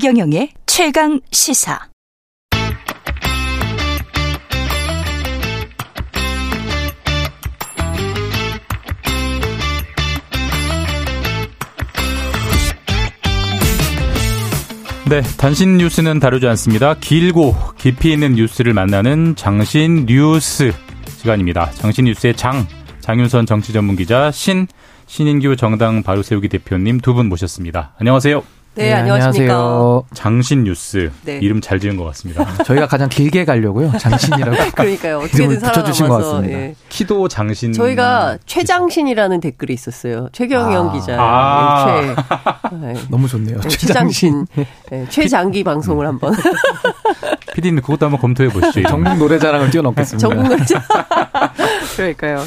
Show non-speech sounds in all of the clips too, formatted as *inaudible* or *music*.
최경영의 최강 시사. 네, 단신 뉴스는 다루지 않습니다. 길고 깊이 있는 뉴스를 만나는 장신 뉴스 시간입니다. 장신 뉴스의 장 장윤선 정치 전문 기자 신 신인규 정당 바로세우기 대표님 두 분 모셨습니다. 안녕하세요. 네, 네 안녕하십니까. 안녕하세요. 장신 뉴스. 네. 이름 잘 지은 것 같습니다. *laughs* 저희가 가장 길게 가려고요. 장신이라고. *laughs* 그러니까요. 어떻게든 붙여주신 것 같습니다. 예. 키도 장신. 저희가 최장신이라는 댓글이 있었어요. 최경영 아. 기자. 아. 예, 최. *laughs* 네. 너무 좋네요. 네, 최장신. 네, 최장기 방송을 한번. 피디님 그것도 한번 검토해 보시죠. 전국 노래자랑을 뛰어넘겠습니다. 전국 노래자랑. 그러니까요.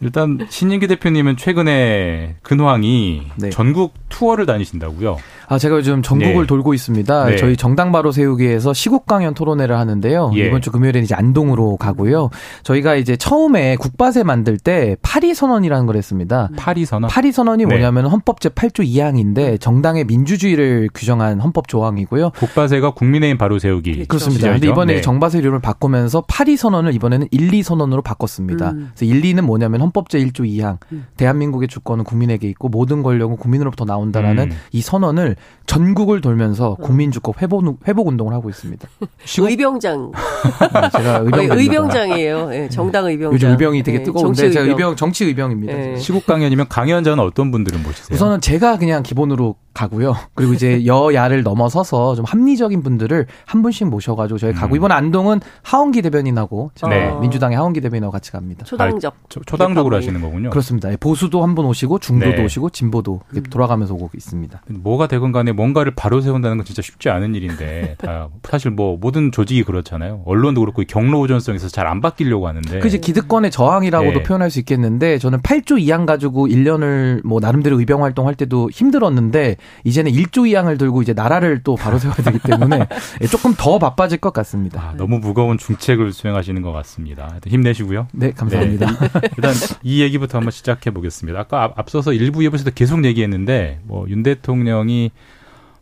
일단 신인기 대표님은 최근에 근황이 네. 전국 투어를 다니신다고요? 아, 제가 요즘 전국을 네. 돌고 있습니다. 네. 저희 정당 바로 세우기에서 시국 강연 토론회를 하는데요. 예. 이번 주 금요일에 이제 안동으로 가고요. 저희가 이제 처음에 국바세 만들 때 파리 선언이라는 걸 했습니다. 파리 선언. 파리 선언이 네. 뭐냐면 헌법 제 8조 2항인데 정당의 민주주의를 규정한 헌법 조항이고요. 국바세가 국민의힘 바로 세우기. 그렇습니다. 그런데 이번에 네. 정바세 이름을 바꾸면서 파리 선언을 이번에는 1, 2 선언으로 바꿨습니다. 음. 그래서 1, 2는 뭐냐면 헌법 제 1조 2항. 음. 대한민국의 주권은 국민에게 있고 모든 권력은 국민으로부터 나온다라는 음. 이 선언을 전국을 돌면서 어. 국민 주권 회복 회복 운동을 하고 있습니다. *laughs* 의병장. *laughs* 네, 제가 의병 의병 장이에요. 네, 정당 의병장. 요즘 의병이 되게 네, 뜨거운데 네, 제가 의병 정치 의병입니다. 네. 시국 강연이면 강연자는 어떤 분들은 모시세요? 우선은 제가 그냥 기본으로 가고요. 그리고 이제 여야를 넘어서서 좀 합리적인 분들을 한 분씩 모셔가지고 저희 가고 음. 이번 안동은 하원기 대변인하고 네. 민주당의 하원기 대변인하고 같이 갑니다. 초당적. 아, 초당적 으로 하시는 거군요. 그렇습니다. 예, 보수도 한분 오시고 중도도 네. 오시고 진보도 음. 돌아가면서 오고 있습니다. 뭐가 되건 간에 뭔가를 바로 세운다는 건 진짜 쉽지 않은 일인데 다 *laughs* 사실 뭐 모든 조직이 그렇잖아요. 언론도 그렇고 경로 우전성에서 잘 안 바뀌려고 하는데. 그지 기득권의 저항이라고도 네. 표현할 수 있겠는데 저는 8조 2항 가지고 1년을 뭐 나름대로 의병 활동할 때도 힘들었는데 이제는 1조 2항을 들고 이제 나라를 또 바로 세워야 되기 때문에 *laughs* 조금 더 바빠질 것 같습니다. 아, 너무 무거운 중책을 수행하시는 것 같습니다. 힘내시고요. 네, 감사합니다. 네. *laughs* 일단 이 얘기부터 한번 시작해 보겠습니다. 아까 앞서서 일부 예부에서도 계속 얘기했는데 뭐 윤 대통령이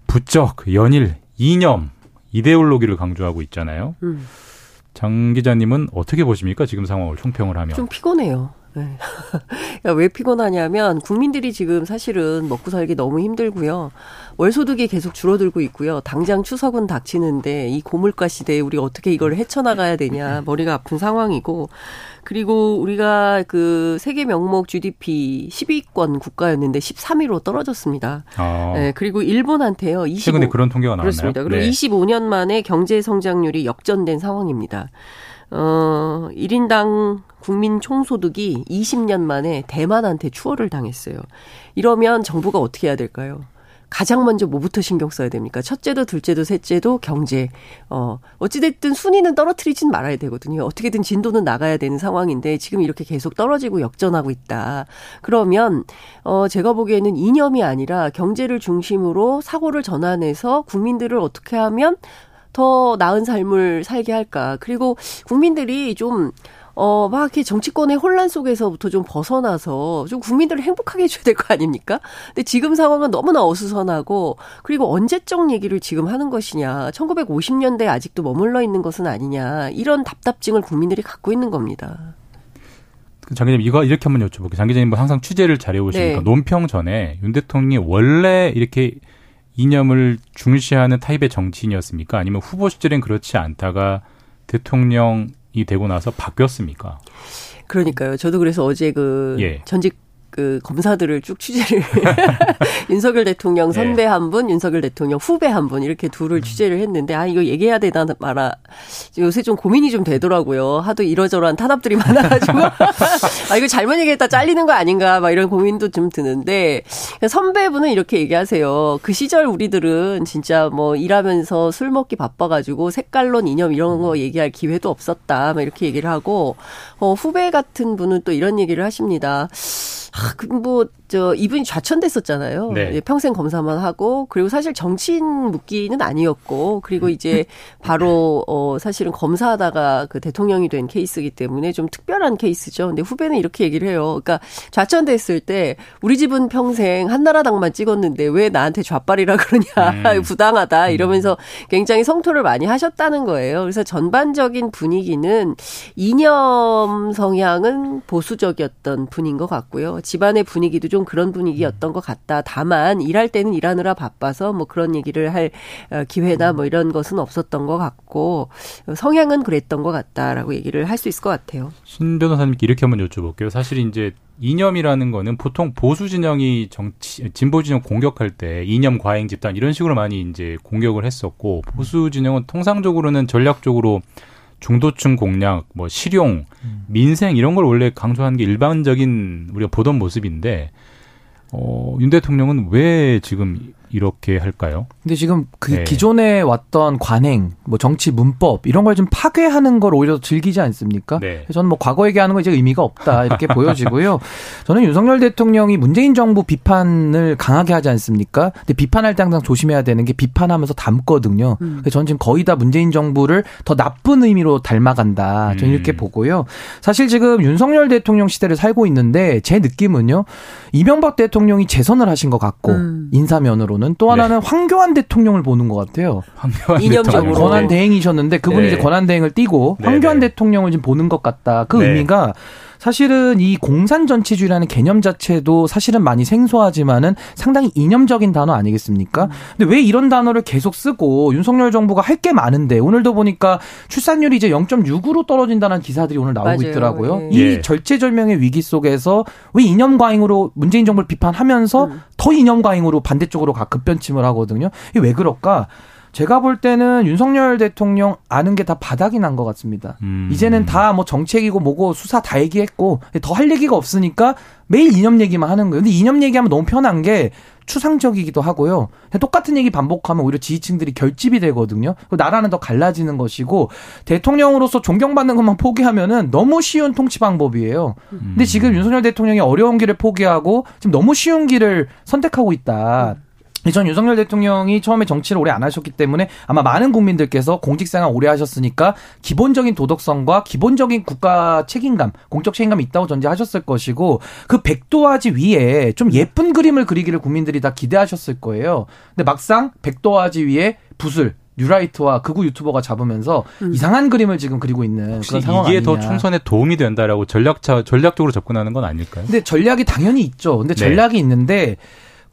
부쩍 연일 이념 이데올로기를 강조하고 있잖아요. 음. 장 기자님은 어떻게 보십니까? 지금 상황을 총평을 하면 좀 피곤해요. 네. *laughs* 그러니까 왜 피곤하냐면 국민들이 지금 사실은 먹고 살기 너무 힘들고요. 월소득이 계속 줄어들고 있고요. 당장 추석은 닥치는데 이 고물가 시대에 우리 어떻게 이걸 헤쳐나가야 되냐 머리가 아픈 상황이고 그리고 우리가 그 세계 명목 GDP 10위권 국가였는데 13위로 떨어졌습니다. 아. 네, 그리고 일본한테요. 25, 최근에 그런 통계가 나왔나요? 그렇습니다. 그리고 네. 25년 만에 경제 성장률이 역전된 상황입니다. 어, 1인당 국민 총소득이 20년 만에 대만한테 추월을 당했어요. 이러면 정부가 어떻게 해야 될까요? 가장 먼저 뭐부터 신경 써야 됩니까? 첫째도 둘째도 셋째도 경제. 어, 어찌됐든 순위는 떨어뜨리진 말아야 되거든요. 어떻게든 진도는 나가야 되는 상황인데 지금 이렇게 계속 떨어지고 역전하고 있다. 그러면, 어, 제가 보기에는 이념이 아니라 경제를 중심으로 사고를 전환해서 국민들을 어떻게 하면 더 나은 삶을 살게 할까. 그리고 국민들이 좀 어, 막 이렇게 정치권의 혼란 속에서부터 좀 벗어나서 좀 국민들을 행복하게 해줘야 될 거 아닙니까? 근데 지금 상황은 너무나 어수선하고 그리고 언제적 얘기를 지금 하는 것이냐. 1950년대에 아직도 머물러 있는 것은 아니냐. 이런 답답증을 국민들이 갖고 있는 겁니다. 장 기자님 이거 이렇게 한번 여쭤볼게요. 장 기자님 뭐 항상 취재를 잘해 오시니까 네. 논평 전에 윤 대통령이 원래 이렇게 이념을 중시하는 타입의 정치인이었습니까? 아니면 후보 시절엔 그렇지 않다가 대통령이 되고 나서 바뀌었습니까? 그러니까요. 저도 그래서 어제 그 예. 전직 그 검사들을 쭉 취재를 *laughs* 윤석열 대통령 네. 선배 네. 한 분, 윤석열 대통령 후배 한 분 이렇게 둘을 음. 취재를 했는데 아 이거 얘기해야 되나 말아 요새 좀 고민이 좀 되더라고요. 하도 이러저러한 탄압들이 *laughs* 많아가지고 *laughs* 아 이거 잘못 얘기했다 잘리는 거 아닌가 막 이런 고민도 좀 드는데 선배분은 이렇게 얘기하세요. 그 시절 우리들은 진짜 뭐 일하면서 술 먹기 바빠가지고 색깔론 이념 이런 거 얘기할 기회도 없었다. 막 이렇게 얘기를 하고 어, 후배 같은 분은 또 이런 얘기를 하십니다. 아, 그 뭐, 저 이분이 좌천됐었잖아요. 네. 예, 평생 검사만 하고 그리고 사실 정치인 묻기는 아니었고 그리고 이제 바로 어 사실은 검사하다가 그 대통령이 된 케이스이기 때문에 좀 특별한 케이스죠. 근데 후배는 이렇게 얘기를 해요. 그러니까 좌천됐을 때 우리 집은 평생 한나라당만 찍었는데 왜 나한테 좌빨이라 그러냐 음. *laughs* 부당하다 이러면서 굉장히 성토를 많이 하셨다는 거예요. 그래서 전반적인 분위기는 이념 성향은 보수적이었던 분인 것 같고요. 집안의 분위기도 좀 그런 분위기였던 것 같다. 다만 일할 때는 일하느라 바빠서 뭐 그런 얘기를 할 어, 기회나 뭐 이런 것은 없었던 것 같고 성향은 그랬던 것 같다라고 얘기를 할 수 있을 것 같아요. 신 변호사님께 이렇게 한번 여쭤볼게요. 사실 이제 이념이라는 거는 보통 보수 진영이 정치 진보 진영 공격할 때 이념 과잉 집단 이런 식으로 많이 이제 공격을 했었고 보수 진영은 통상적으로는 전략적으로 중도층 공략, 뭐 실용, 민생 이런 걸 원래 강조하는 게 일반적인 우리가 보던 모습인데 어, 윤 대통령은 왜 지금 이렇게 할까요? 근데 지금 그 네. 기존에 왔던 관행, 뭐 정치 문법 이런 걸 좀 파괴하는 걸 오히려 즐기지 않습니까? 네. 저는 뭐 과거 얘기하는 거 이제 의미가 없다 이렇게 *laughs* 보여지고요. 저는 윤석열 대통령이 문재인 정부 비판을 강하게 하지 않습니까? 근데 비판할 때 항상 조심해야 되는 게 비판하면서 담거든요. 음. 그래서 저는 지금 거의 다 문재인 정부를 더 나쁜 의미로 닮아간다. 저는 이렇게 음. 보고요. 사실 지금 윤석열 대통령 시대를 살고 있는데 제 느낌은요. 이명박 대통령이 재선을 하신 것 같고 음. 인사면으로는 보는 또 하나는 네. 황교안 대통령을 보는 것 같아요. 황교안 이념적으로 권한 대행이셨는데 그분이 네. 이제 권한 대행을 띄고 네, 황교안 네. 대통령을 지금 보는 것 같다. 그 네. 의미가 사실은 이 공산 전치주의라는 개념 자체도 사실은 많이 생소하지만은 상당히 이념적인 단어 아니겠습니까? 음. 근데 왜 이런 단어를 계속 쓰고 윤석열 정부가 할 게 많은데 오늘도 보니까 출산율이 이제 0.6으로 떨어진다는 기사들이 오늘 나오고 맞아요. 있더라고요. 예. 이 예. 절체절명의 위기 속에서 왜 이념 과잉으로 문재인 정부를 비판하면서 음. 더 이념 과잉으로 반대쪽으로 급변침을 하거든요. 이게 왜 그럴까? 제가 볼 때는 윤석열 대통령 아는 게 다 바닥이 난 것 같습니다. 음. 이제는 다 뭐 정책이고 뭐고 수사 다 얘기했고 더 할 얘기가 없으니까 매일 이념 얘기만 하는 거예요. 근데 이념 얘기하면 너무 편한 게 추상적이기도 하고요. 똑같은 얘기 반복하면 오히려 지지층들이 결집이 되거든요. 나라는 더 갈라지는 것이고 대통령으로서 존경받는 것만 포기하면은 너무 쉬운 통치 방법이에요. 근데 지금 윤석열 대통령이 어려운 길을 포기하고 지금 너무 쉬운 길을 선택하고 있다. 전 윤석열 대통령이 처음에 정치를 오래 안 하셨기 때문에 아마 많은 국민들께서 공직생활 오래 하셨으니까 기본적인 도덕성과 기본적인 국가 책임감, 공적 책임감이 있다고 전제하셨을 것이고 그 백도화지 위에 좀 예쁜 그림을 그리기를 국민들이 다 기대하셨을 거예요. 근데 막상 백도화지 위에 붓을 뉴라이트와 극우 유튜버가 잡으면서 음. 이상한 그림을 지금 그리고 있는 그런 상황 이게 아니냐. 더 총선에 도움이 된다라고 전략차 전략적으로 접근하는 건 아닐까요? 근데 전략이 당연히 있죠. 근데 네. 전략이 네. 있는데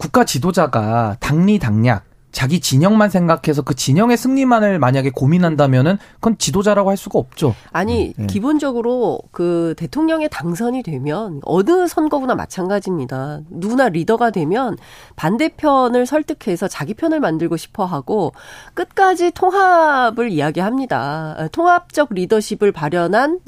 국가 지도자가 당리 당략 자기 진영만 생각해서 그 진영의 승리만을 만약에 고민한다면은 그건 지도자라고 할 수가 없죠. 아니 네. 기본적으로 그 대통령의 당선이 되면 어느 선거구나 마찬가지입니다. 누구나 리더가 되면 반대편을 설득해서 자기 편을 만들고 싶어 하고 끝까지 통합을 이야기합니다. 통합적 리더십을 발현한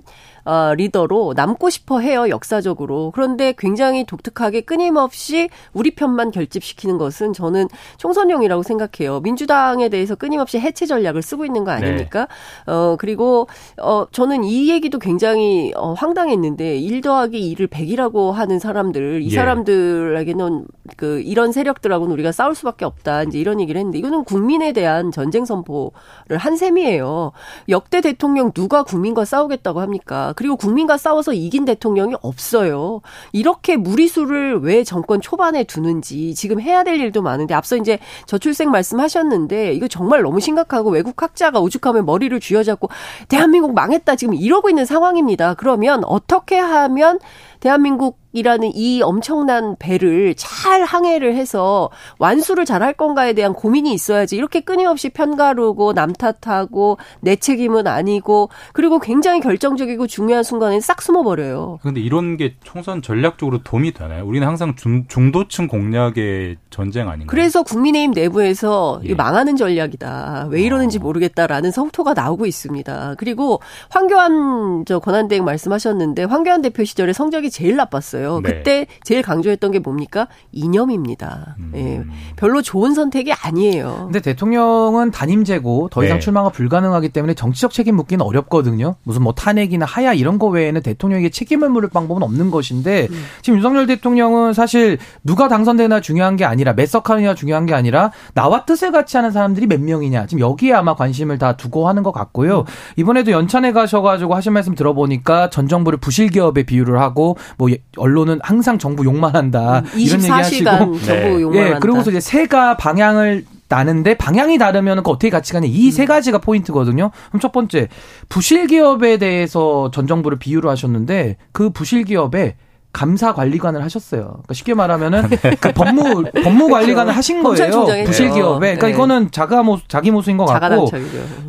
어, 리더로 남고 싶어 해요, 역사적으로. 그런데 굉장히 독특하게 끊임없이 우리 편만 결집시키는 것은 저는 총선용이라고 생각해요. 민주당에 대해서 끊임없이 해체 전략을 쓰고 있는 거 네. 아닙니까? 네. 어, 그리고, 어, 저는 이 얘기도 굉장히 어, 황당했는데, 1 더하기 2를 100이라고 하는 사람들, 이 예. 사람들에게는 그, 이런 세력들하고는 우리가 싸울 수밖에 없다. 이제 이런 얘기를 했는데, 이거는 국민에 대한 전쟁 선포를 한 셈이에요. 역대 대통령 누가 국민과 싸우겠다고 합니까? 그리고 국민과 싸워서 이긴 대통령이 없어요. 이렇게 무리수를 왜 정권 초반에 두는지 지금 해야 될 일도 많은데 앞서 이제 저출생 말씀하셨는데 이거 정말 너무 심각하고 외국 학자가 오죽하면 머리를 쥐어잡고 대한민국 망했다 지금 이러고 있는 상황입니다. 그러면 어떻게 하면 대한민국 이라는 이 엄청난 배를 잘 항해를 해서 완수를 잘 할 건가에 대한 고민이 있어야지 이렇게 끊임없이 편가르고 남 탓하고 내 책임은 아니고 그리고 굉장히 결정적이고 중요한 순간에 싹 숨어버려요. 그런데 이런 게 총선 전략적으로 도움이 되나요? 우리는 항상 중, 중도층 공략의 전쟁 아닌가요? 그래서 국민의힘 내부에서 예. 망하는 전략이다. 왜 이러는지 어. 모르겠다라는 성토가 나오고 있습니다. 그리고 황교안 저 권한대행 말씀하셨는데 황교안 대표 시절에 성적이 제일 나빴어요. 있었어요. 네. 그때 제일 강조했던 게 뭡니까? 이념입니다. 음. 예. 별로 좋은 선택이 아니에요. 근데 대통령은 단임제고 더 이상 네. 출마가 불가능하기 때문에 정치적 책임 묻기는 어렵거든요. 무슨 뭐 탄핵이나 하야 이런 거 외에는 대통령에게 책임을 물을 방법은 없는 것인데 음. 지금 윤석열 대통령은 사실 누가 당선되나 중요한 게 아니라 몇 석하느냐 중요한 게 아니라 나와 뜻을 같이 하는 사람들이 몇 명이냐 지금 여기에 아마 관심을 다 두고 하는 것 같고요. 음. 이번에도 연찬에 가셔가지고 하신 말씀 들어보니까 전 정부를 부실 기업에 비유를 하고 뭐 언론 은 항상 정부 욕만 한다 음, 이런 얘기 하시고 정부 네. 욕만 예, 한다. 그러고서 이제 세가 방향을 나는데 방향이 다르면 그 어떻게 같이 가냐 이세 음. 가지가 포인트거든요. 그럼 첫 번째 부실 기업에 대해서 전 정부를 비유를 하셨는데 그 부실 기업에 감사 관리관을 하셨어요. 그러니까 쉽게 말하면은 네. 그 법무 법무 관리관을 하신 *laughs* 거예요. 부실 기업에. 그러니까 네. 이거는 자가 모 자기 모습인 것 같고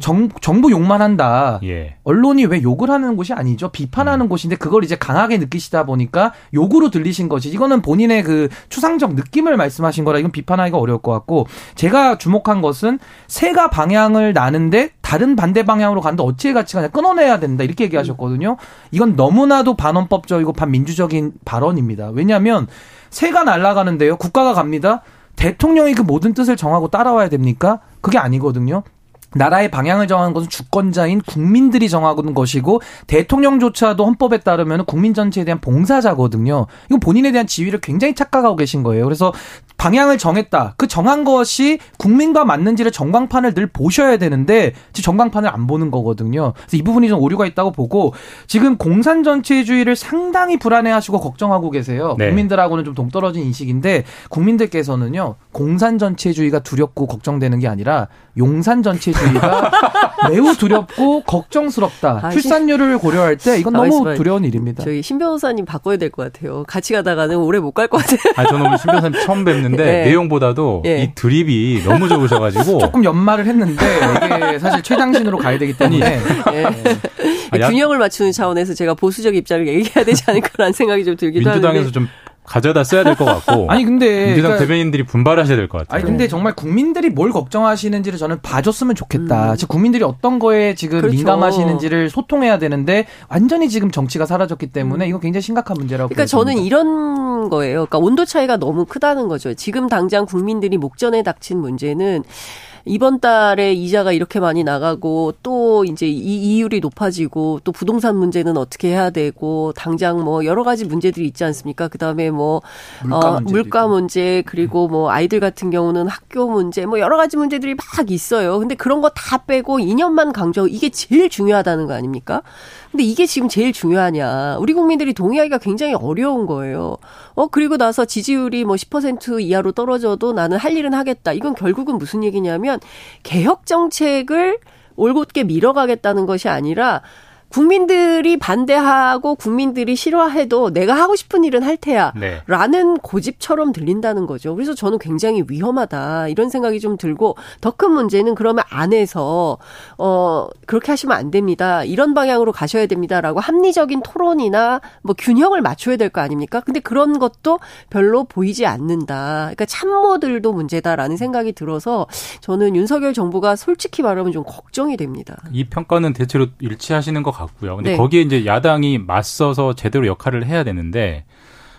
정, 정부 욕만 한다. 예. 언론이 왜 욕을 하는 곳이 아니죠. 비판하는 음. 곳인데 그걸 이제 강하게 느끼시다 보니까 욕으로 들리신 것이 이거는 본인의 그 추상적 느낌을 말씀하신 거라 이건 비판하기가 어려울 것 같고 제가 주목한 것은 새가 방향을 나는데 다른 반대 방향으로 가는데 어찌해 같이 가냐 끊어내야 된다 이렇게 얘기하셨거든요. 이건 너무나도 반헌법적이고 반민주적인 발언입니다. 왜냐하면 새가 날아가는데요. 국가가 갑니다. 대통령이 그 모든 뜻을 정하고 따라와야 됩니까? 그게 아니거든요. 나라의 방향을 정하는 것은 주권자인 국민들이 정하는 것이고 대통령조차도 헌법에 따르면 국민 전체에 대한 봉사자거든요. 이건 본인에 대한 지위를 굉장히 착각하고 계신 거예요. 그래서 방향을 정했다. 그 정한 것이 국민과 맞는지를 전광판을 늘 보셔야 되는데 지금 전광판을 안 보는 거거든요. 그래서 이 부분이 좀 오류가 있다고 보고 지금 공산 전체주의를 상당히 불안해하시고 걱정하고 계세요. 네. 국민들하고는 좀 동떨어진 인식인데 국민들께서는요 공산 전체주의가 두렵고 걱정되는 게 아니라 용산 전체주의가 *laughs* 매우 두렵고 걱정스럽다. 아, 출산율을 고려할 때 이건 너무 두려운 일입니다. 저희 신 변호사님 바꿔야 될 것 같아요. 같이 가다가는 오래 못 갈 것 같아요. 아 저는 오늘 신 변호사님 처음 뵙는. 했는데 네. 내용보다도 네. 이 드립이 너무 좋으셔가지고 *laughs* 조금 연말을 했는데 이게 사실 최장신으로 가야 되기 때문에 네. 아, 균형을 맞추는 차원에서 제가 보수적 입장을 얘기해야 되지 않을까라는 생각이 좀 들기도 하는데 민주당에서 좀 가져다 써야 될 것 같고. *laughs* 아니 근데 민주당 그러니까, 대변인들이 분발하셔야 될 것 같아요. 아니 근데 정말 국민들이 뭘 걱정하시는지를 저는 봐줬으면 좋겠다. 음. 즉 국민들이 어떤 거에 지금 그렇죠. 민감하시는지를 소통해야 되는데 완전히 지금 정치가 사라졌기 때문에 음. 이거 굉장히 심각한 문제라고. 그러니까 저는 이런 거예요. 그러니까 온도 차이가 너무 크다는 거죠. 지금 당장 국민들이 목전에 닥친 문제는 이번 달에 이자가 이렇게 많이 나가고 또 이제 이 이율이 높아지고 또 부동산 문제는 어떻게 해야 되고 당장 뭐 여러 가지 문제들이 있지 않습니까? 그다음에 뭐 물가, 어, 물가 문제 그리고 뭐 아이들 같은 경우는 학교 문제 뭐 여러 가지 문제들이 막 있어요. 근데 그런 거 다 빼고 2년만 강조 이게 제일 중요하다는 거 아닙니까? 근데 이게 지금 제일 중요하냐. 우리 국민들이 동의하기가 굉장히 어려운 거예요. 어, 그리고 나서 지지율이 뭐 10% 이하로 떨어져도 나는 할 일은 하겠다. 이건 결국은 무슨 얘기냐면 개혁 정책을 올곧게 밀어가겠다는 것이 아니라 국민들이 반대하고 국민들이 싫어해도 내가 하고 싶은 일은 할 테야. 네. 라는 고집처럼 들린다는 거죠. 그래서 저는 굉장히 위험하다. 이런 생각이 좀 들고 더 큰 문제는 그러면 안에서 어 그렇게 하시면 안 됩니다. 이런 방향으로 가셔야 됩니다라고 합리적인 토론이나 뭐 균형을 맞춰야 될 거 아닙니까? 근데 그런 것도 별로 보이지 않는다. 그러니까 참모들도 문제다라는 생각이 들어서 저는 윤석열 정부가 솔직히 말하면 좀 걱정이 됩니다. 이 평가는 대체로 일치하시는 것 같고 같고요. 근데 네. 거기에 이제 야당이 맞서서 제대로 역할을 해야 되는데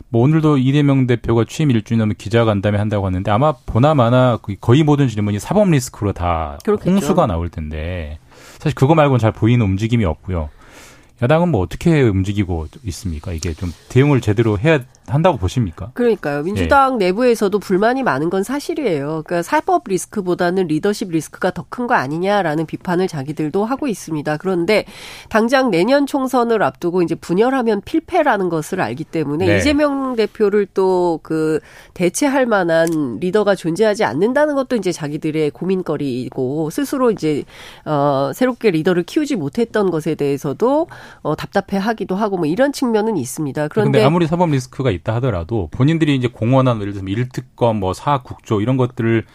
뭐 오늘도 이대명 대표가 취임 일주일 넘은 기자간담회 한다고 하는데 아마 보나마나 거의 모든 질문이 사법 리스크로 다 그렇겠죠. 홍수가 나올 텐데 사실 그거 말고는 잘 보이는 움직임이 없고요. 야당은 뭐 어떻게 움직이고 있습니까? 이게 좀 대응을 제대로 해야 한다고 보십니까? 그러니까요. 민주당 네. 내부에서도 불만이 많은 건 사실이에요. 그러니까 사법 리스크보다는 리더십 리스크가 더 큰 거 아니냐라는 비판을 자기들도 하고 있습니다. 그런데 당장 내년 총선을 앞두고 이제 분열하면 필패라는 것을 알기 때문에 네. 이재명 대표를 또 그 대체할 만한 리더가 존재하지 않는다는 것도 이제 자기들의 고민거리이고 스스로 이제 어 새롭게 리더를 키우지 못했던 것에 대해서도 어 답답해하기도 하고 뭐 이런 측면은 있습니다. 그런데 아무리 사법 리스크가 있다 하더라도 본인들이 이제 공헌한 예를 들면 일특검, 뭐 사국조 이런 것들을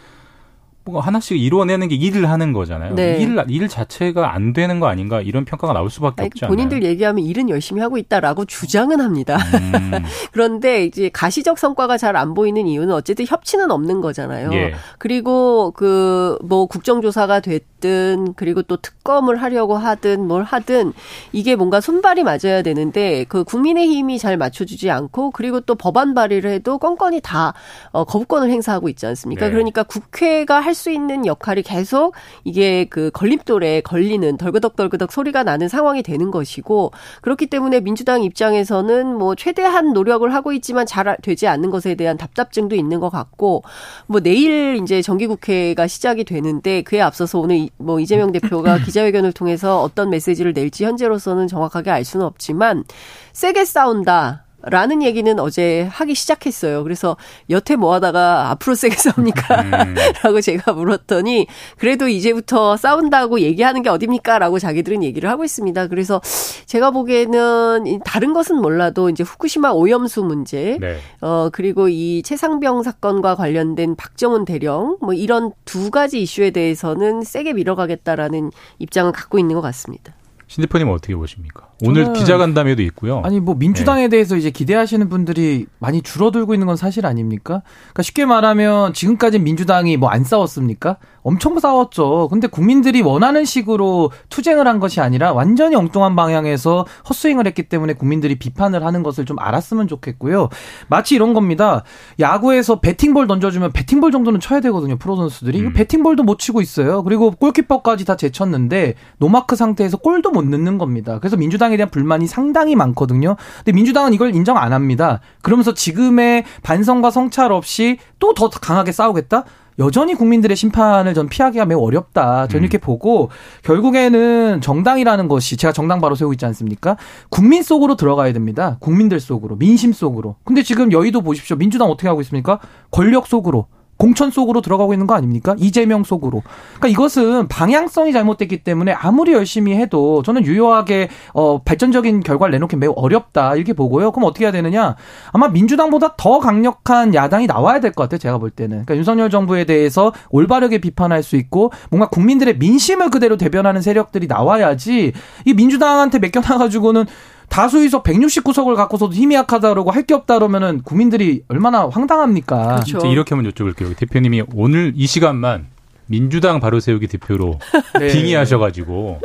뭐 하나씩 이루어내는 게 일을 하는 거잖아요. 네. 일, 일 자체가 안 되는 거 아닌가 이런 평가가 나올 수밖에 없지 않나요? 본인들 얘기하면 일은 열심히 하고 있다라고 주장은 합니다. 음. *laughs* 그런데 이제 가시적 성과가 잘 안 보이는 이유는 어쨌든 협치는 없는 거잖아요. 예. 그리고 그 뭐 국정조사가 됐든 그리고 또 특검을 하려고 하든 뭘 하든 이게 뭔가 손발이 맞아야 되는데 그 국민의힘이 잘 맞춰주지 않고 그리고 또 법안 발의를 해도 건건이 다 어, 거부권을 행사하고 있지 않습니까? 네. 그러니까 국회가 할수 있는 역할이 계속 이게 그 걸림돌에 걸리는 덜그덕덜그덕 소리가 나는 상황이 되는 것이고 그렇기 때문에 민주당 입장에서는 뭐 최대한 노력을 하고 있지만 잘 되지 않는 것에 대한 답답증도 있는 것 같고 뭐 내일 이제 정기국회가 시작이 되는데 그에 앞서서 오늘 뭐 이재명 대표가 *laughs* 기자회견을 통해서 어떤 메시지를 낼지 현재로서는 정확하게 알 수는 없지만 세게 싸운다. 라는 얘기는 어제 하기 시작했어요. 그래서 여태 뭐 하다가 앞으로 세게 싸웁니까? 음. *laughs* 라고 제가 물었더니 그래도 이제부터 싸운다고 얘기하는 게 어딥니까? 라고 자기들은 얘기를 하고 있습니다. 그래서 제가 보기에는 다른 것은 몰라도 이제 후쿠시마 오염수 문제, 네. 어, 그리고 이 최상병 사건과 관련된 박정훈 대령 뭐 이런 두 가지 이슈에 대해서는 세게 밀어가겠다라는 입장을 갖고 있는 것 같습니다. 신 대표님은 어떻게 보십니까? 오늘 기자간담회도 있고요. 아니 뭐 민주당에 네. 대해서 이제 기대하시는 분들이 많이 줄어들고 있는 건 사실 아닙니까? 그러니까 쉽게 말하면 지금까지 민주당이 뭐 안 싸웠습니까? 엄청 싸웠죠. 근데 국민들이 원하는 식으로 투쟁을 한 것이 아니라 완전히 엉뚱한 방향에서 헛스윙을 했기 때문에 국민들이 비판을 하는 것을 좀 알았으면 좋겠고요. 마치 이런 겁니다. 야구에서 배팅볼 던져주면 배팅볼 정도는 쳐야 되거든요. 프로 선수들이 음. 배팅볼도 못 치고 있어요. 그리고 골키퍼까지 다 제쳤는데 노마크 상태에서 골도 못 넣는 겁니다. 그래서 민주당 민주당에 대한 불만이 상당히 많거든요. 근데 민주당은 이걸 인정 안 합니다. 그러면서 지금의 반성과 성찰 없이 또 더 강하게 싸우겠다? 여전히 국민들의 심판을 전 피하기가 매우 어렵다. 저는 음. 이렇게 보고 결국에는 정당이라는 것이 제가 정당 바로 세우고 있지 않습니까? 국민 속으로 들어가야 됩니다. 국민들 속으로, 민심 속으로. 근데 지금 여의도 보십시오. 민주당 어떻게 하고 있습니까? 권력 속으로. 공천 속으로 들어가고 있는 거 아닙니까? 이재명 속으로. 그러니까 이것은 방향성이 잘못됐기 때문에 아무리 열심히 해도 저는 유효하게 어 발전적인 결과를 내놓기 매우 어렵다 이렇게 보고요. 그럼 어떻게 해야 되느냐? 아마 민주당보다 더 강력한 야당이 나와야 될 것 같아요. 제가 볼 때는. 그러니까 윤석열 정부에 대해서 올바르게 비판할 수 있고 뭔가 국민들의 민심을 그대로 대변하는 세력들이 나와야지 이 민주당한테 맡겨놔 가지고는 다수의석 169석을 갖고서도 힘이 약하다 그러고 할 게 없다 그러면은 국민들이 얼마나 황당합니까? 그렇죠. 이렇게 한번 여쭤볼게요. 대표님이 오늘 이 시간만 민주당 바로 세우기 대표로 *laughs* 네. 빙의하셔가지고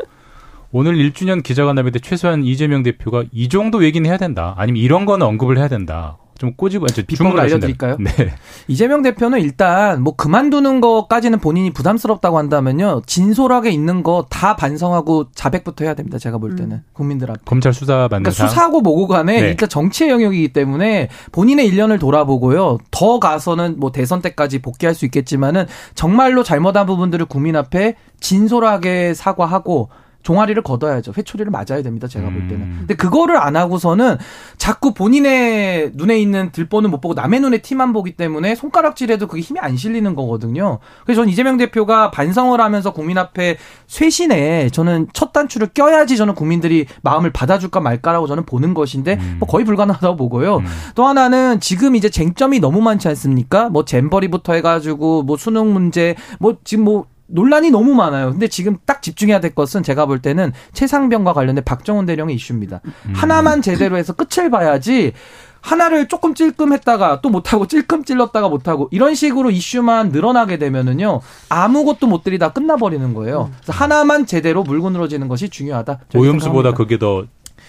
오늘 1주년 기자간담회 때 최소한 이재명 대표가 이 정도 얘기는 해야 된다. 아니면 이런 거는 언급을 해야 된다. 좀 꼬집어 비법을 알려드릴까요? 네. *laughs* 이재명 대표는 일단 뭐 그만두는 것까지는 본인이 부담스럽다고 한다면요 진솔하게 있는 거 다 반성하고 자백부터 해야 됩니다. 제가 볼 때는 음. 국민들 앞에 검찰 수사 받는 그러니까 수사하고 뭐고 간에 네. 일단 정치의 영역이기 때문에 본인의 일년을 돌아보고요 더 가서는 뭐 대선 때까지 복귀할 수 있겠지만은 정말로 잘못한 부분들을 국민 앞에 진솔하게 사과하고 종아리를 걷어야죠. 회초리를 맞아야 됩니다. 제가 볼 때는. 음. 근데 그거를 안 하고서는 자꾸 본인의 눈에 있는 들보는 못 보고 남의 눈에 티만 보기 때문에 손가락질해도 그게 힘이 안 실리는 거거든요. 그래서 저는 이재명 대표가 반성을 하면서 국민 앞에 쇄신에 저는 첫 단추를 껴야지 저는 국민들이 마음을 받아줄까 말까라고 저는 보는 것인데 음. 뭐 거의 불가능하다고 보고요. 음. 또 하나는 지금 이제 쟁점이 너무 많지 않습니까? 뭐 잼버리부터 해가지고 뭐 수능 문제 뭐 지금 뭐 논란이 너무 많아요. 근데 지금 딱 집중해야 될 것은 제가 볼 때는 최상병과 관련된 박정훈 대령의 이슈입니다. 음. 하나만 제대로 해서 끝을 봐야지 하나를 조금 찔끔했다가 또 못하고 찔끔 찔렀다가 못하고 이런 식으로 이슈만 늘어나게 되면은요 아무것도 못 들이다 끝나버리는 거예요. 그래서 하나만 제대로 물고 늘어지는 것이 중요하다. 오염수보다 그게 더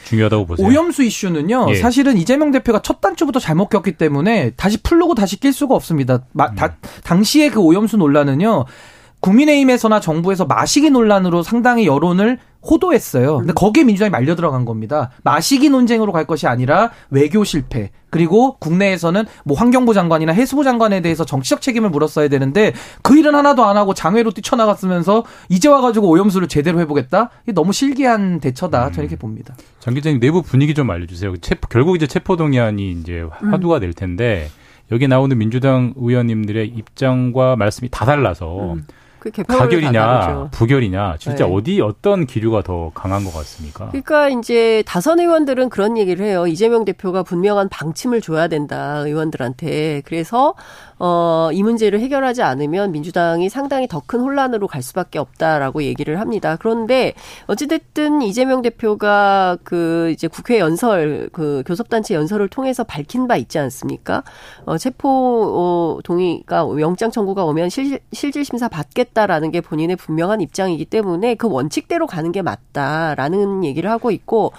중요하다고 보세요. 오염수 이슈는요. 예. 사실은 이재명 대표가 첫 단추부터 잘못 꼈기 때문에 다시 풀르고 다시 낄 수가 없습니다. 마, 다, 당시에 그 오염수 논란은요. 국민의힘에서나 정부에서 마시기 논란으로 상당히 여론을 호도했어요. 근데 거기에 민주당이 말려 들어간 겁니다. 마시기 논쟁으로 갈 것이 아니라 외교 실패. 그리고 국내에서는 뭐 환경부 장관이나 해수부 장관에 대해서 정치적 책임을 물었어야 되는데 그 일은 하나도 안 하고 장외로 뛰쳐나갔으면서 이제 와가지고 오염수를 제대로 해보겠다? 이게 너무 실기한 대처다. 저는 이렇게 봅니다. 장 기자님 내부 분위기 좀 알려주세요. 체포, 결국 이제 체포 동의안이 이제 화두가 될 텐데 여기 나오는 민주당 의원님들의 입장과 말씀이 다 달라서 음. 그 가결이냐 부결이냐 진짜 네. 어디 어떤 기류가 더 강한 것 같습니까? 그러니까 이제 다선 의원들은 그런 얘기를 해요. 이재명 대표가 분명한 방침을 줘야 된다 의원들한테. 그래서 어, 이 문제를 해결하지 않으면 민주당이 상당히 더 큰 혼란으로 갈 수밖에 없다라고 얘기를 합니다. 그런데 어찌됐든 이재명 대표가 그 이제 국회 연설, 그 교섭단체 연설을 통해서 밝힌 바 있지 않습니까? 어, 체포 어, 동의가 영장 청구가 오면 실, 실질 심사 받겠다라는 게 본인의 분명한 입장이기 때문에 그 원칙대로 가는 게 맞다라는 얘기를 하고 있고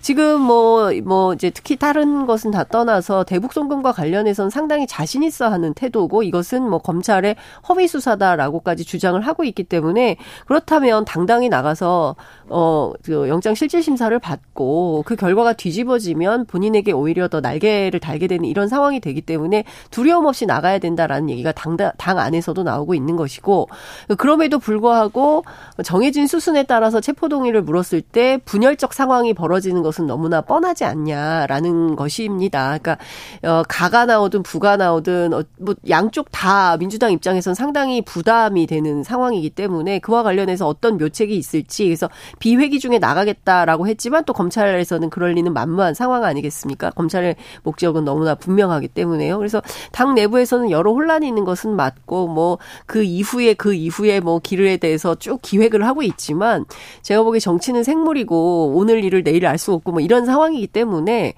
지금 뭐, 뭐, 이제 특히 다른 것은 다 떠나서 대북 송금과 관련해서는 상당히 자신 있어 하는 태도고 이것은 뭐 검찰의 허위 수사다라고까지 주장을 하고 있기 때문에 그렇다면 당당히 나가서 어, 그 영장 실질 심사를 받고 그 결과가 뒤집어지면 본인에게 오히려 더 날개를 달게 되는 이런 상황이 되기 때문에 두려움 없이 나가야 된다라는 얘기가 당, 당 안에서도 나오고 있는 것이고 그럼에도 불구하고 정해진 수순에 따라서 체포 동의를 물었을 때 분열적 상황이 벌어지는 것 것은 너무나 뻔하지 않냐라는 것입니다. 그러니까 어 가가 나오든 부가 나오든 어, 뭐 양쪽 다 민주당 입장에선 상당히 부담이 되는 상황이기 때문에 그와 관련해서 어떤 묘책이 있을지 그래서 비회기 중에 나가겠다라고 했지만 또 검찰에서는 그럴 리는 만무한 상황 아니겠습니까? 검찰의 목적은 너무나 분명하기 때문에요. 그래서 당 내부에서는 여러 혼란이 있는 것은 맞고 뭐 그 이후에 그 이후에 뭐 길에 대해서 쭉 기획을 하고 있지만 제가 보기에 정치는 생물이고 오늘 일을 내일 알 수 없고 뭐 이런 상황이기 때문에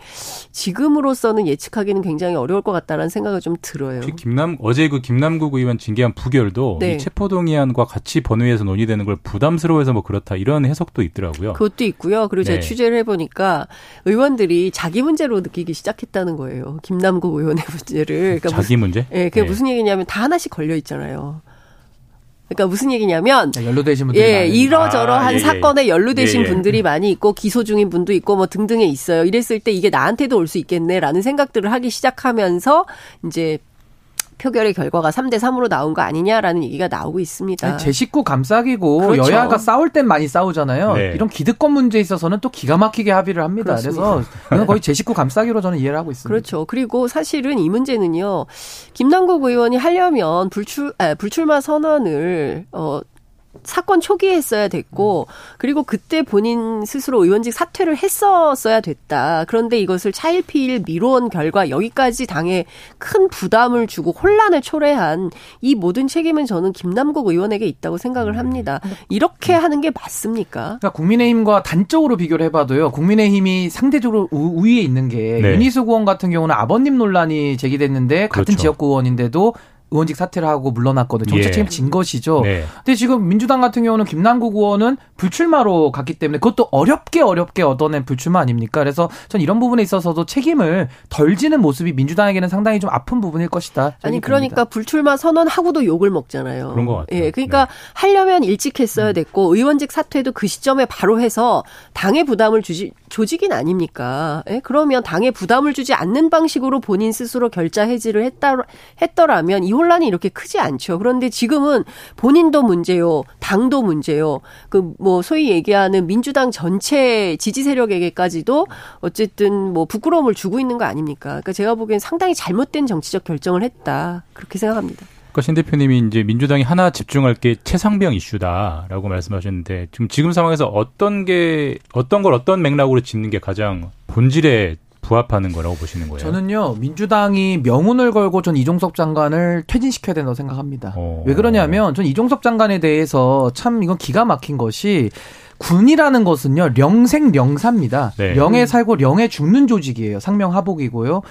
지금으로서는 예측하기는 굉장히 어려울 것 같다라는 생각을 좀 들어요. 김남 어제 그 김남국 의원 징계한 부결도 네. 이 체포동의안과 같이 번외해서 논의되는 걸 부담스러워해서 뭐 그렇다 이런 해석도 있더라고요. 그것도 있고요. 그리고 제가 네. 취재를 해보니까 의원들이 자기 문제로 느끼기 시작했다는 거예요. 김남국 의원의 *laughs* 문제를. 그러니까 자기 문제? 예, 그게 네. 무슨 얘기냐면 다 하나씩 걸려 있잖아요. 그러니까 무슨 얘기냐면 연루되신 분들이 예, 이러저러한 아, 예, 예. 사건에 연루되신 예, 예, 분들이 많이 있고 기소 중인 분도 있고 뭐 등등에 있어요. 이랬을 때 이게 나한테도 올 수 있겠네라는 생각들을 하기 시작하면서 이제 표결의 결과가 3대 3으로 나온 거 아니냐라는 얘기가 나오고 있습니다. 제 식구 감싸기고 그렇죠. 여야가 싸울 땐 많이 싸우잖아요. 네. 이런 기득권 문제에 있어서는 또 기가 막히게 합의를 합니다. 그렇습니다. 그래서 이건 거의 제 식구 감싸기로 저는 이해를 하고 있습니다. 그렇죠. 그리고 사실은 이 문제는요. 김남국 의원이 하려면 불출 아, 불출마 선언을 어 사건 초기에 했어야 됐고 그리고 그때 본인 스스로 의원직 사퇴를 했었어야 됐다. 그런데 이것을 차일피일 미뤄온 결과 여기까지 당에 큰 부담을 주고 혼란을 초래한 이 모든 책임은 저는 김남국 의원에게 있다고 생각을 음. 합니다. 이렇게 하는 게 맞습니까? 그러니까 국민의힘과 단적으로 비교를 해봐도요. 국민의힘이 상대적으로 우, 위에 있는 게 네. 윤희수 의원 같은 경우는 아버님 논란이 제기됐는데 같은 그렇죠. 지역구 의원인데도 의원직 사퇴를 하고 물러났거든요. 정책 예. 책임 진 것이죠. 네. 근데 지금 민주당 같은 경우는 김남국 의원은 불출마로 갔기 때문에 그것도 어렵게 어렵게 얻어낸 불출마 아닙니까? 그래서 전 이런 부분에 있어서도 책임을 덜 지는 모습이 민주당에게는 상당히 좀 아픈 부분일 것이다. 아니 그러니까 봅니다. 불출마 선언하고도 욕을 먹잖아요. 그런 것 같아요. 예, 그러니까 네. 하려면 일찍 했어야 음. 됐고 의원직 사퇴도 그 시점에 바로 해서 당의 부담을 주지 조직인 아닙니까? 예? 그러면 당에 부담을 주지 않는 방식으로 본인 스스로 결자 해지를 했다 했더라면 이 혼란이 이렇게 크지 않죠. 그런데 지금은 본인도 문제요, 당도 문제요. 그 뭐 소위 얘기하는 민주당 전체 지지 세력에게까지도 어쨌든 뭐 부끄러움을 주고 있는 거 아닙니까? 그러니까 제가 보기엔 상당히 잘못된 정치적 결정을 했다 그렇게 생각합니다. 그러니까 신 대표님이 이제 민주당이 하나 집중할 게 최상병 이슈다라고 말씀하셨는데 지금 지금 상황에서 어떤 게 어떤 걸 어떤 맥락으로 짚는 게 가장 본질에 부합하는 거라고 보시는 거예요? 저는요 민주당이 명운을 걸고 전 이종섭 장관을 퇴진시켜야 된다고 생각합니다. 어. 왜 그러냐면 전 이종섭 장관에 대해서 참 이건 기가 막힌 것이 군이라는 것은요 령생령사입니다. 네. 령에 살고 령에 죽는 조직이에요. 상명하복이고요.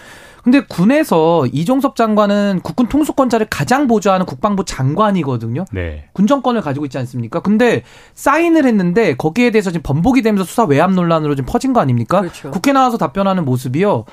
근데 군에서 이종섭 장관은 국군 통수권자를 가장 보좌하는 국방부 장관이거든요. 네. 군정권을 가지고 있지 않습니까? 근데 사인을 했는데 거기에 대해서 지금 번복이 되면서 수사 외압 논란으로 지금 퍼진 거 아닙니까? 그렇죠. 국회 나와서 답변하는 모습이요.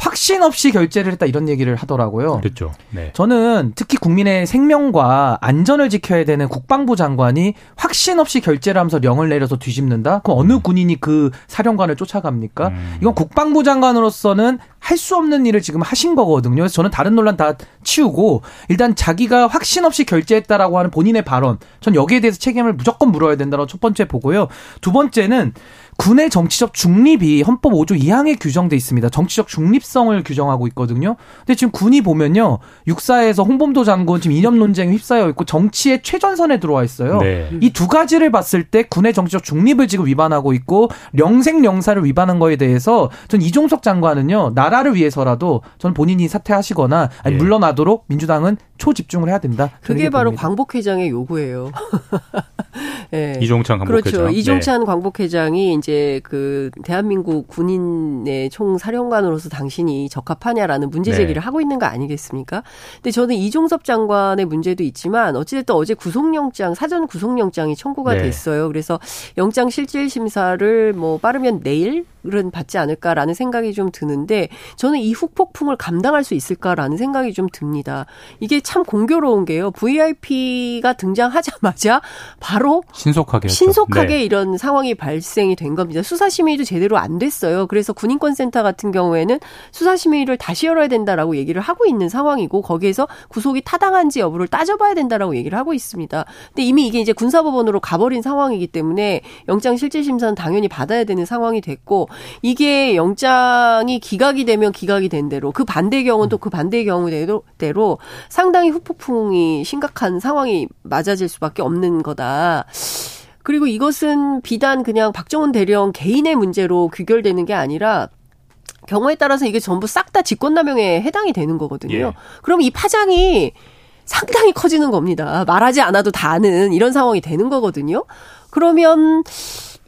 확신 없이 결재를 했다 이런 얘기를 하더라고요. 그렇죠. 네. 저는 특히 국민의 생명과 안전을 지켜야 되는 국방부 장관이 확신 없이 결재를 하면서 명을 내려서 뒤집는다? 그럼 어느 음. 군인이 그 사령관을 쫓아갑니까? 음. 이건 국방부 장관으로서는 할 수 없는 일을 지금 하신 거거든요. 그래서 저는 다른 논란 다 치우고 일단 자기가 확신 없이 결재했다라고 하는 본인의 발언, 전 여기에 대해서 책임을 무조건 물어야 된다고 첫 번째 보고요. 두 번째는 군의 정치적 중립이 헌법 5조 2항에 규정돼 있습니다. 정치적 중립성을 규정하고 있거든요. 근데 지금 군이 보면요. 육사에서 홍범도 장군 지금 이념 논쟁에 휩싸여 있고 정치의 최전선에 들어와 있어요. 네. 이두 가지를 봤을 때 군의 정치적 중립을 지금 위반하고 있고 영생 영사를 위반한 거에 대해서 전 이종석 장관은요. 나라 나라를 위해서라도 저는 본인이 사퇴하시거나 아니 예. 물러나도록 민주당은 초집중을 해야 된다. 그게 바로 봅니다. 광복회장의 요구예요. *laughs* 예. 이종찬 광복회장. 그렇죠. 네. 이종찬 광복회장이 이제 그 대한민국 군인의 총사령관으로서 당신이 적합하냐라는 문제 네. 제기를 하고 있는 거 아니겠습니까? 근데 저는 이종섭 장관의 문제도 있지만 어찌됐든 어제 구속영장 사전 구속영장이 청구가 네. 됐어요. 그래서 영장 실질 심사를 뭐 빠르면 내일 은 받지 않을까라는 생각이 좀 드는데 저는 이 후폭풍을 감당할 수 있을까라는 생각이 좀 듭니다. 이게 참 공교로운 게요. VIP가 등장하자마자 바로 신속하게 했죠. 신속하게 네. 이런 상황이 발생이 된 겁니다. 수사 심의도 제대로 안 됐어요. 그래서 군인권 센터 같은 경우에는 수사 심의를 다시 열어야 된다라고 얘기를 하고 있는 상황이고 거기에서 구속이 타당한지 여부를 따져봐야 된다라고 얘기를 하고 있습니다. 근데 이미 이게 이제 군사법원으로 가버린 상황이기 때문에 영장 실질 심사는 당연히 받아야 되는 상황이 됐고 이게 영장이 기각이 되면 기각이 된 대로 그 반대 경우는 또 그 반대의 경우대로 대로 상당히 후폭풍이 심각한 상황이 맞아질 수밖에 없는 거다. 그리고 이것은 비단 그냥 박정훈 대령 개인의 문제로 귀결되는 게 아니라 경우에 따라서 이게 전부 싹 다 직권남용에 해당이 되는 거거든요. 예. 그럼 이 파장이 상당히 커지는 겁니다. 말하지 않아도 다 아는 이런 상황이 되는 거거든요. 그러면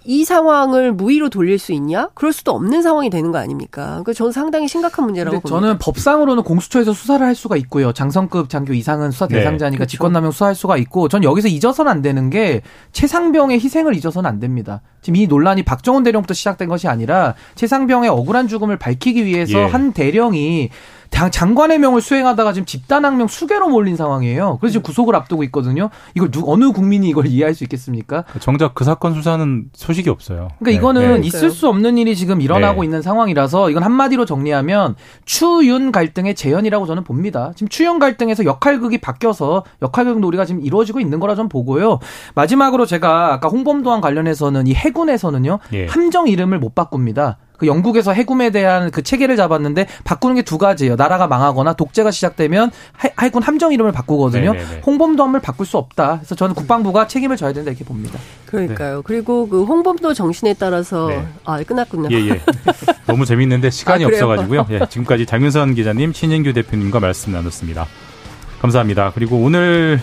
이 상황을 무위로 돌릴 수 있냐? 그럴 수도 없는 상황이 되는 거 아닙니까? 그 저는 상당히 심각한 문제라고 봅니다. 저는 법상으로는 공수처에서 수사를 할 수가 있고요. 장성급 장교 이상은 수사 네. 대상자니까 그렇죠. 직권남용 수사할 수가 있고 전 여기서 잊어서는 안 되는 게 최상병의 희생을 잊어서는 안 됩니다. 지금 이 논란이 박정훈 대령부터 시작된 것이 아니라 최상병의 억울한 죽음을 밝히기 위해서 예. 한 대령이 장- 장관의 명을 수행하다가 지금 집단항명 수개로 몰린 상황이에요. 그래서 지금 구속을 앞두고 있거든요. 이걸 누, 어느 국민이 이걸 이해할 수 있겠습니까? 정작 그 사건 수사는 소식이 없어요. 그러니까 네, 이거는 네. 있을 수 없는 일이 지금 일어나고 네. 있는 상황이라서 이건 한마디로 정리하면 추윤 갈등의 재현이라고 저는 봅니다. 지금 추윤 갈등에서 역할극이 바뀌어서 역할극 놀이가 지금 이루어지고 있는 거라 좀 보고요. 마지막으로 제가 아까 홍범도항 관련해서는 이 해군에서는요. 예. 함정 이름을 못 바꿉니다. 그 영국에서 해군에 대한 그 체계를 잡았는데 바꾸는 게 두 가지예요. 나라가 망하거나 독재가 시작되면 해, 해군 함정 이름을 바꾸거든요. 네네네. 홍범도함을 바꿀 수 없다. 그래서 저는 국방부가 책임을 져야 된다 이렇게 봅니다. 그러니까요. 그리고 그 홍범도 정신에 따라서 네. 아 끝났군요. 예, 예. *laughs* 너무 재밌는데 시간이 아? 없어가지고요. 예, 지금까지 장윤선 기자님, 신인규 대표님과 말씀 나눴습니다. 감사합니다. 그리고 오늘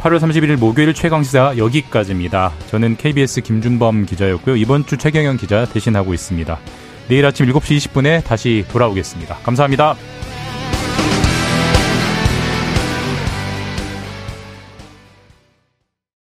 8월 31일 목요일 최강시사 여기까지입니다. 저는 KBS 김준범 기자였고요. 이번 주 최경영 기자 대신하고 있습니다. 내일 아침 7시 20분에 다시 돌아오겠습니다. 감사합니다.